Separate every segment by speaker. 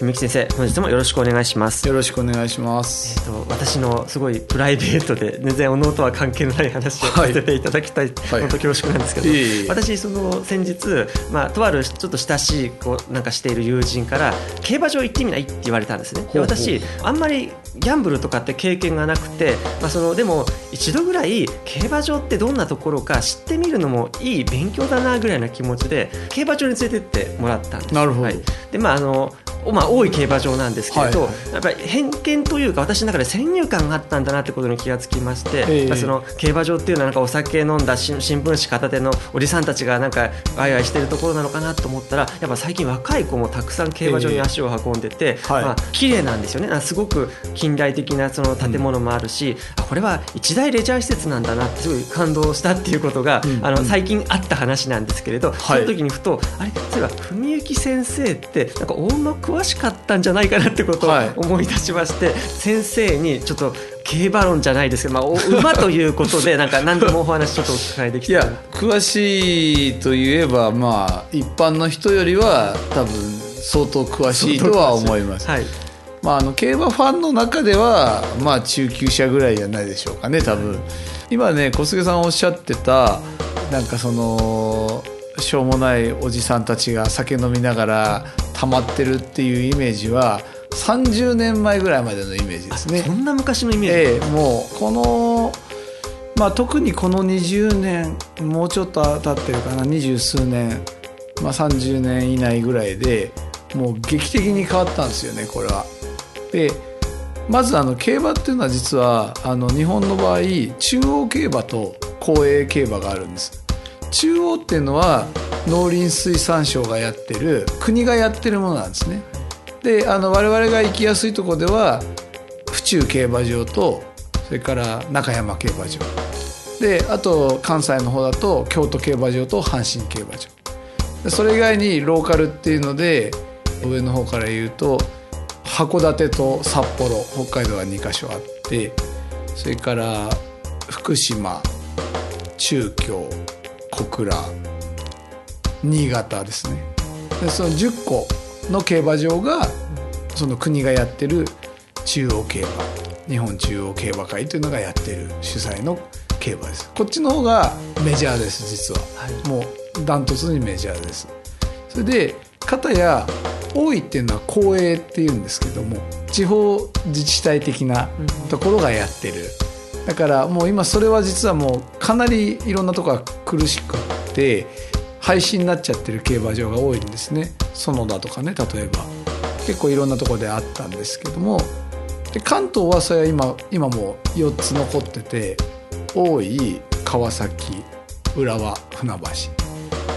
Speaker 1: 文幸先生本日もよろしくお願いします。
Speaker 2: よろしくお願いします。
Speaker 1: えっ、と私のすごいプライベートで全然おのとは関係のない話をさせていただきたい、
Speaker 2: はい。
Speaker 1: 本当恐縮なんですけど、
Speaker 2: いえいえ
Speaker 1: 私その先日まあとあるちょっと親しいこうなんかしている友人から競馬場行ってみないって言われたんですね。で私あんまりギャンブルとかって経験がなくて、まあ、そのでも一度ぐらい競馬場ってどんなところか知ってみるのもいい勉強だなぐらいな気持ちで競馬場に連れてってもらったんです。
Speaker 2: なるほど。
Speaker 1: はい、でまああのまあ、多い競馬場なんですけれど、
Speaker 2: はい
Speaker 1: やっぱり偏見というか私の中で先入観があったんだなってことに気がつきまして、
Speaker 2: ええ。
Speaker 1: まあその競馬場っていうのはなんかお酒飲んだ新新聞紙片手のおじさんたちがなんかワイワイしてるところなのかなと思ったらやっぱ最近若い子もたくさん競馬場に足を運んでて、
Speaker 2: はい。
Speaker 1: まあ綺麗なんですよね。あすごく近代的なその建物もあるし、あこれは一大レジャー施設なんだなってすごい感動したっていうことが、
Speaker 2: うん。
Speaker 1: あの最近あった話なんですけれど、
Speaker 2: はい。
Speaker 1: その時にふとあれ？そういえば文幸先生ってなんか大馬詳しかったんじゃないかなってことを
Speaker 2: はい。
Speaker 1: 思い出しまして、先生にちょっと競馬論じゃないですけど、まあ、お馬ということで なんか何でもお話ちょっとお伺いでき
Speaker 2: いや詳しいといえばまあ一般の人よりは多分相当詳しいとは思います、
Speaker 1: はい。
Speaker 2: まあ、あの競馬ファンの中ではまあ中級者ぐらいじゃないでしょうかね多分。今ね小菅さんおっしゃってたなんかそのしょうもないおじさんたちが酒飲みながら溜まってるっていうイメージは30年前ぐらいまでのイメージですね
Speaker 1: そんな昔のイメージ、
Speaker 2: ええもうこの、まあ、特にこの20年もうちょっと経ってるかな二十数年、まあ、30年以内ぐらいでもう劇的に変わったんですよねこれは。でまずあの競馬っていうのは実はあの日本の場合中央競馬と公営競馬があるんです。中央っていうのは農林水産省がやってる国がやってるものなんですね。であの我々が行きやすいとこでは府中競馬場とそれから中山競馬場であと関西の方だと京都競馬場と阪神競馬場それ以外にローカルっていうので上の方から言うと函館と札幌北海道は2カ所あってそれから福島中京小倉。新潟ですね。でその10個の競馬場がその国がやってる中央競馬。日本中央競馬会というのがやってる主催の競馬です。こっちの方がメジャーです実は、
Speaker 1: はい。
Speaker 2: もうダントツにメジャーです。それで片や多いっていうのは公営っていうんですけども地方自治体的なところがやってるだからもう今それは実はもうかなりいろんなとこが苦しくって廃止になっちゃってる競馬場が多いんですね。園田とかね例えば。結構いろんなとこであったんですけども。で関東はそれは今今も4つ残ってて大井川崎浦和船橋、ま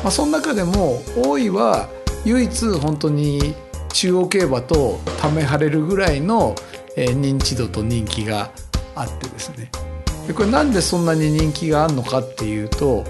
Speaker 2: あ、その中でも大井は唯一本当に中央競馬とため張れるぐらいの認知度と人気があってですね。でこれなんでそんなに人気があるのかっていうと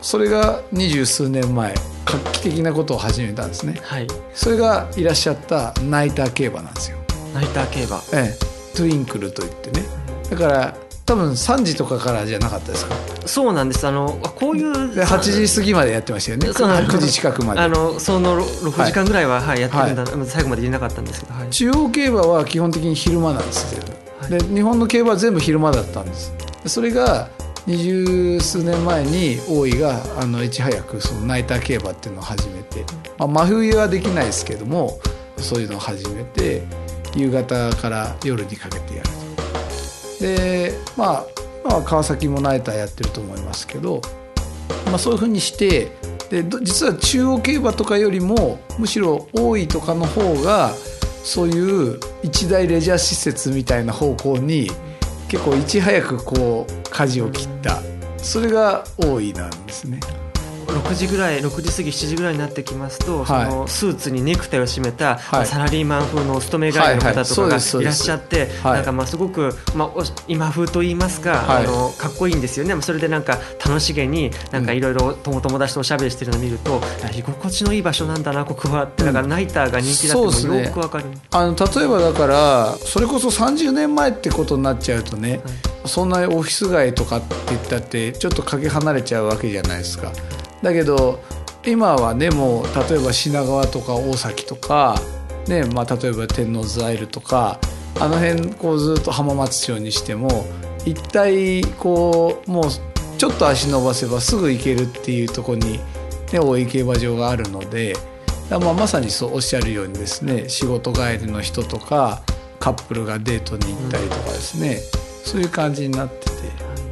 Speaker 2: それが二十数年前画期的なことを始めたんですね。
Speaker 1: はい。
Speaker 2: それがいらっしゃったナイター競馬なんですよ。
Speaker 1: ナイター競馬。
Speaker 2: ええ。トゥインクルといってね。だから多分3時とかからじゃなかったですか？
Speaker 1: そうなんです。あのあこういう
Speaker 2: で8時過ぎまでやってましたよね。
Speaker 1: そうなんです。
Speaker 2: 9時近くまで。
Speaker 1: あのその6時間ぐらいは、はいやってるんだ、最後まで言えなかったんですけど、はい、
Speaker 2: 中央競馬は基本的に昼間なんです全部、で日本の競馬は全部昼間だったんです。それが二十数年前に大井があのいち早くそのナイター競馬っていうのを始めて、まあ、真冬はできないですけどもそういうのを始めて夕方から夜にかけてやると。でまあ今は川崎もナイターやってると思いますけど、まあ、そういうふうにしてで実は中央競馬とかよりもむしろ大井とかの方がそういう一大レジャー施設みたいな方向に結構いち早くこう舵を切ったそれが多いなんですね。
Speaker 1: 6時ぐらい6時過ぎ7時ぐらいになってきますと、
Speaker 2: はい。
Speaker 1: そのスーツにネクタイを締めた、サラリーマン風のお勤め帰りの方とかがいらっしゃって、
Speaker 2: はい。
Speaker 1: なんかまあすごく、まあ、お今風と言いますか、
Speaker 2: はい。
Speaker 1: あのかっこいいんですよね。まあそれでなんか楽しげになんかいろいろ友達とおしゃべりしてるのを見ると、居心地のいい場所なんだなここはってだからナイターが人気だって
Speaker 2: そうですね。
Speaker 1: もよくわかります。
Speaker 2: あの例えばだからそれこそ30年前ってことになっちゃうとね、そんなオフィス街とかって言ったってちょっとかけ離れちゃうわけじゃないですかだけど今はねもう例えば品川とか大崎とか、ねまあ、例えば天王洲アイルとかあの辺こうずっと浜松町にしても一体こうもうちょっと足伸ばせばすぐ行けるっていうとこに、ね、大井競馬場があるのでまあまさにそうおっしゃるようにですね仕事帰りの人とかカップルがデートに行ったりとかですね、そういう感じになってて。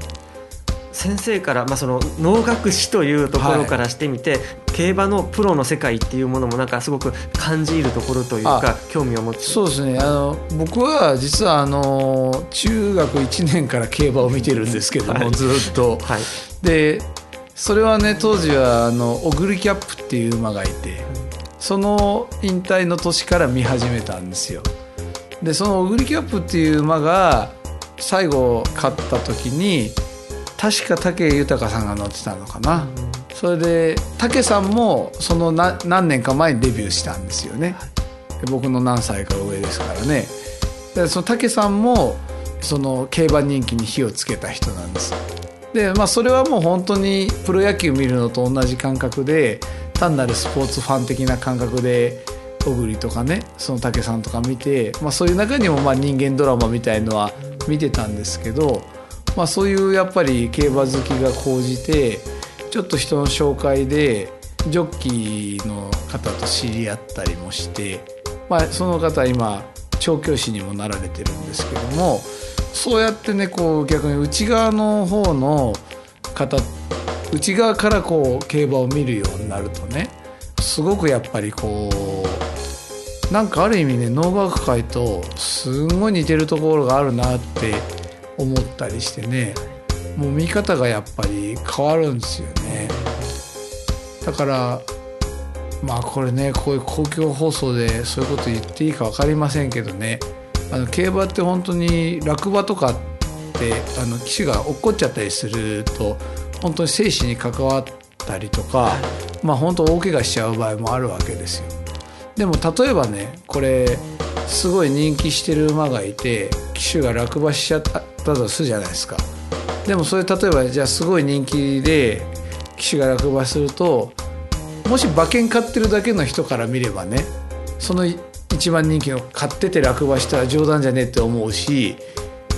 Speaker 1: 先生から、まあ、その能楽師というところからしてみて、競馬のプロの世界っていうものもなんかすごく感じるところというか
Speaker 2: あ
Speaker 1: 興味を持つ。
Speaker 2: そうですね。あの僕は実はあの中学1年から競馬を見てるんですけども、
Speaker 1: はい。
Speaker 2: ずっと。
Speaker 1: はい。
Speaker 2: でそれはね当時はあのオグリキャップっていう馬がいてその引退の年から見始めたんですよ。でそのオグリキャップっていう馬が最後勝った時に確か武豊さんが乗ってたのかな。それで武さんもそのな何年か前にデビューしたんですよね。で僕の何歳か上ですからね。でその武さんもその競馬人気に火をつけた人なんです。でまあそれはもう本当にプロ野球見るのと同じ感覚で単なるスポーツファン的な感覚で小栗とかねその武さんとか見て、まあ、そういう中にもまあ人間ドラマみたいのは見てたんですけど、まあ、そういうやっぱり競馬好きが高じてちょっと人の紹介でジョッキーの方と知り合ったりもして、まあ、その方今調教師にもなられてるんですけどもそうやってねこう逆に内側の方の方内側からこう競馬を見るようになるとねすごくやっぱりこうなんかある意味ね能楽界とすんごい似てるところがあるなって思ったりしてねもう見方がやっぱり変わるんですよね。だからまあこれねこういう公共放送でそういうこと言っていいか分かりませんけどねあの競馬って本当に落馬とかってあの騎手が落っこっちゃったりすると本当に生死に関わったりとか、まあ本当大怪我しちゃう場合もあるわけですよ。でも例えばねこれすごい人気してる馬がいて騎手が落馬しちゃったとするじゃないですか。でもそれ例えばじゃあすごい人気で騎手が落馬するともし馬券買ってるだけの人から見ればねその一番人気の買ってて落馬したら冗談じゃねえって思うし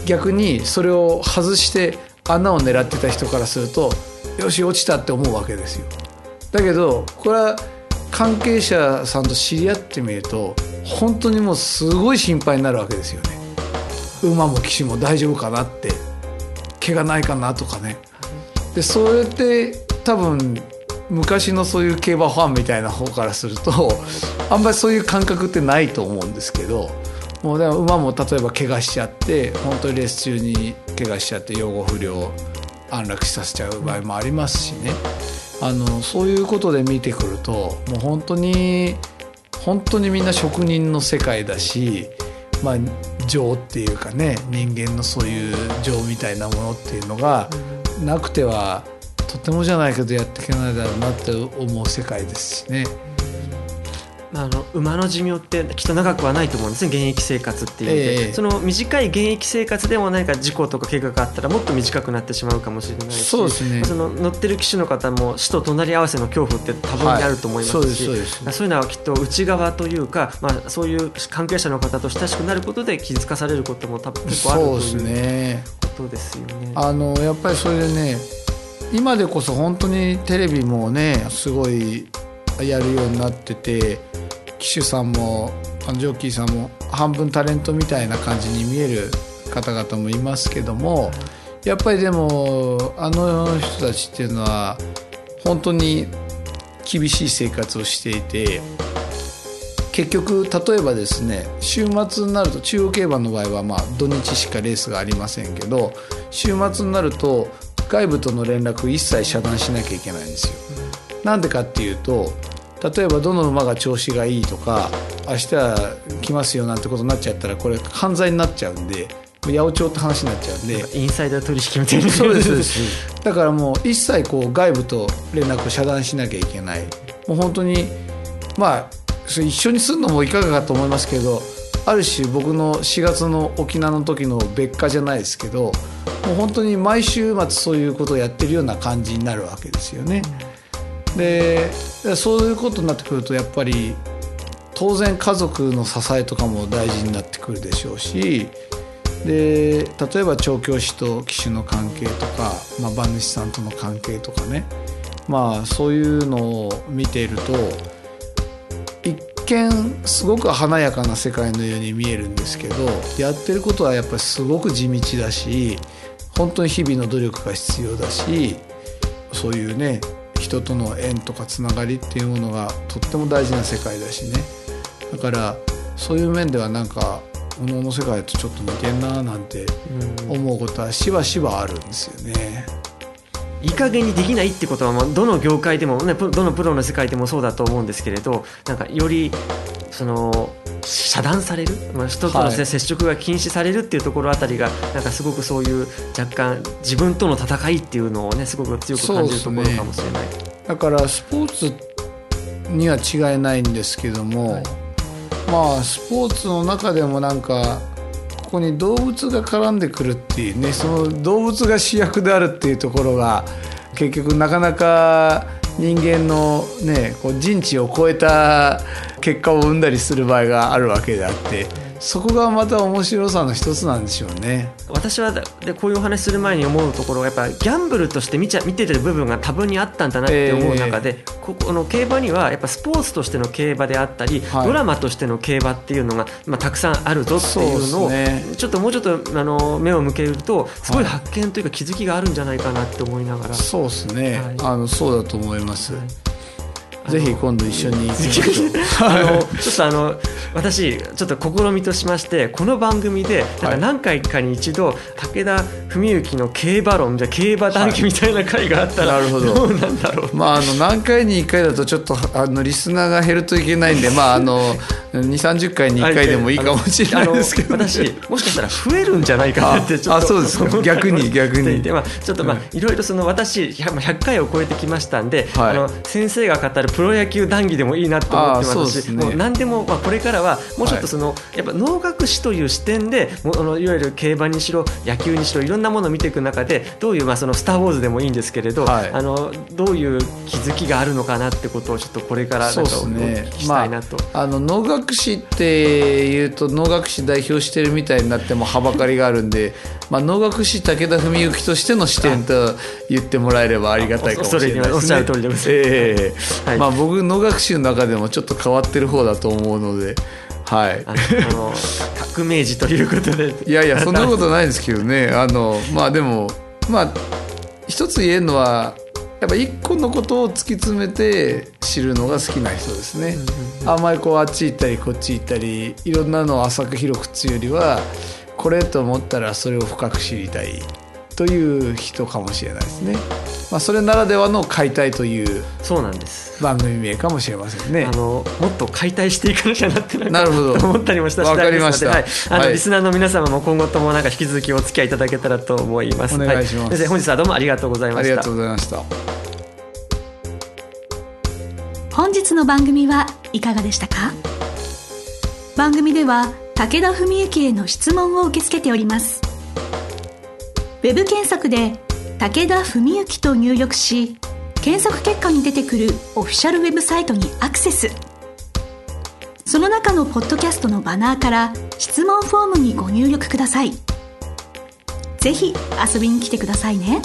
Speaker 2: 逆にそれを外して穴を狙ってた人からするとよし落ちたって思うわけですよ。だけどこれは関係者さんと知り合ってみると本当にもうすごい心配になるわけですよね。馬も騎手も大丈夫かなって怪我ないかなとかね。でそれって多分昔のそういう競馬ファンみたいな方からするとあんまりそういう感覚ってないと思うんですけどもうでも馬も例えば怪我しちゃって本当にレース中に怪我しちゃって養護不良安楽死させちゃう場合もありますしねあのそういうことで見てくるともう本当に本当にみんな職人の世界だしまあ情っていうかね人間のそういう情みたいなものっていうのがなくてはとてもじゃないけどやっていけないだろうなって思う世界ですしね。
Speaker 1: まあ、あの馬の寿命ってきっと長くはないと思うんですね現役生活っていうで、
Speaker 2: ええ
Speaker 1: その短い現役生活でも何か事故とか怪我があったらもっと短くなってしまうかもしれないし
Speaker 2: そうですね
Speaker 1: その乗ってる騎手の方も死と隣り合わせの恐怖って多分にあると思いますし、
Speaker 2: はいそうですそうです
Speaker 1: そういうのはきっと内側というか、まあ、そういう関係者の方と親しくなることで気づかされることも多分結構あると
Speaker 2: そうです
Speaker 1: いう
Speaker 2: ね。
Speaker 1: ことですよね。
Speaker 2: あのやっぱりそれでね今でこそ本当にテレビもねすごいやるようになってて騎手さんもジョッキーさんも半分タレントみたいな感じに見える方々もいますけどもやっぱりでもあの人たちっていうのは本当に厳しい生活をしていて結局例えばですね週末になると中央競馬の場合はまあ土日しかレースがありませんけど週末になると外部との連絡一切遮断しなきゃいけないんですよ。なんでかっていうと例えばどの馬が調子がいいとか明日来ますよなんてことになっちゃったらこれ犯罪になっちゃうんで八百長って話になっちゃうんで。
Speaker 1: インサイダー取引みたいな。
Speaker 2: そうです。だからもう一切こう外部と連絡を遮断しなきゃいけない。もう本当にまあ一緒にするのもいかがかと思いますけどある種僕の4月の沖縄の時の別化じゃないですけどもう本当に毎週末そういうことをやってるような感じになるわけですよね。でそういうことになってくるとやっぱり当然家族の支えとかも大事になってくるでしょうしで例えば調教師と騎手の関係とか、まあ、馬主さんとの関係とかね。まあそういうのを見ていると一見すごく華やかな世界のように見えるんですけどやってることはやっぱりすごく地道だし本当に日々の努力が必要だしそういうね人との縁とかつながりっていうものがとっても大事な世界だしねだからそういう面ではなんかおのの世界とちょっと似てんななんて思うことはしばしばあるんですよね。
Speaker 1: いい加減にできないってことは、まあ、どの業界でも、ね、どのプロの世界でもそうだと思うんですけれどなんかよりその遮断される、まあ、人との接触が禁止されるっていうところあたりが、なんかすごくそういう若干自分との戦いっていうのをねすごく強く感じるところかもしれない、ね、
Speaker 2: だからスポーツには違いないんですけども、はい、まあスポーツの中でもなんかこに動物が絡んでくるっていうねその動物が主役であるっていうところが結局なかなか人間のねこう人知を超えた結果を生んだりする場合があるわけであってそこがまた面白さの一つなんでしょうね。
Speaker 1: 私はでこういうお話する前に思うところはやっぱギャンブルとして見ちゃ見てる部分が多分にあったんだなって思う中で、えー、ここの競馬にはやっぱスポーツとしての競馬であったり、はい、ドラマとしての競馬っていうのが、まあ、たくさんあるぞっていうのを、ね、ちょっともうちょっとあの目を向けるとすごい発見というか気づきがあるんじゃないかなって思いながら、はい、
Speaker 2: そうですね、はい、あのそうだと思います。ぜひ今度一緒に。
Speaker 1: あのちょっとあの私ちょっと試みとしましてこの番組でなんか何回かに一度、武田文幸の競馬論じゃ競馬談義みたいな回があったら、はい、なるほどどうなんだろう。
Speaker 2: まああの何回に一回だとちょっとあのリスナーが減るといけないんでまああの二三十回に一回でもいいかもしれないですけど、
Speaker 1: 私もしかしたら増えるんじゃないかなってちょっと
Speaker 2: あそうですか逆に逆に。
Speaker 1: まあちょっとまあいろいろその私百回を超えてきましたんで、はい、あの先生が語るプロ野球談義でもいいなと思ってますし、ね、もう何でもまあこれからはもうちょっとその、はい、やっぱ能楽師という視点でもあのいわゆる競馬にしろ野球にしろいろんなものを見ていく中でどういうまあそのスターウォーズでもいいんですけれど、はい、あのどういう気づきがあるのかなってことをちょっとこれからなんかお聞きしたいなと。
Speaker 2: あ、の能楽師っていうと能楽師代表してるみたいになってもはばかりがあるんで、まあ能楽師武田文幸としての視点と言ってもらえればありがたいかもしれないですね。
Speaker 1: おっしゃる通りでございます。
Speaker 2: えー、はい、まあ僕能楽師の中でもちょっと変わってる方だと思うので。はい、あ
Speaker 1: の革命児ということで
Speaker 2: いやいやそんなことないですけどねあのまあでもまあ一つ言えるのはやっぱ一個のことを突き詰めて知るのが好きな人ですね、あんまりこうあっち行ったりこっち行ったりいろんなのを浅く広くつうよりはこれと思ったらそれを深く知りたいという人かもしれないですね。まあ、それならではの解体という
Speaker 1: そうなんです
Speaker 2: 番組名かもしれませんね。
Speaker 1: あのもっと解体していかなきゃなって
Speaker 2: なるほど
Speaker 1: 思ったりもした
Speaker 2: わかりました。
Speaker 1: はい、あの、はい、リスナーの皆様も今後ともなんか引き続きお付き合いいただけたらと思います。
Speaker 2: お願いします。
Speaker 1: はい、先生本日はどうもありがとうございました。
Speaker 2: ありがとうございました。
Speaker 3: 本日の番組はいかがでしたか？番組では武田文幸への質問を受け付けておりますウェブ検索で「武田文幸」と入力し検索結果に出てくるオフィシャルウェブサイトにアクセスその中のポッドキャストのバナーから質問フォームにご入力ください是非遊びに来てくださいね。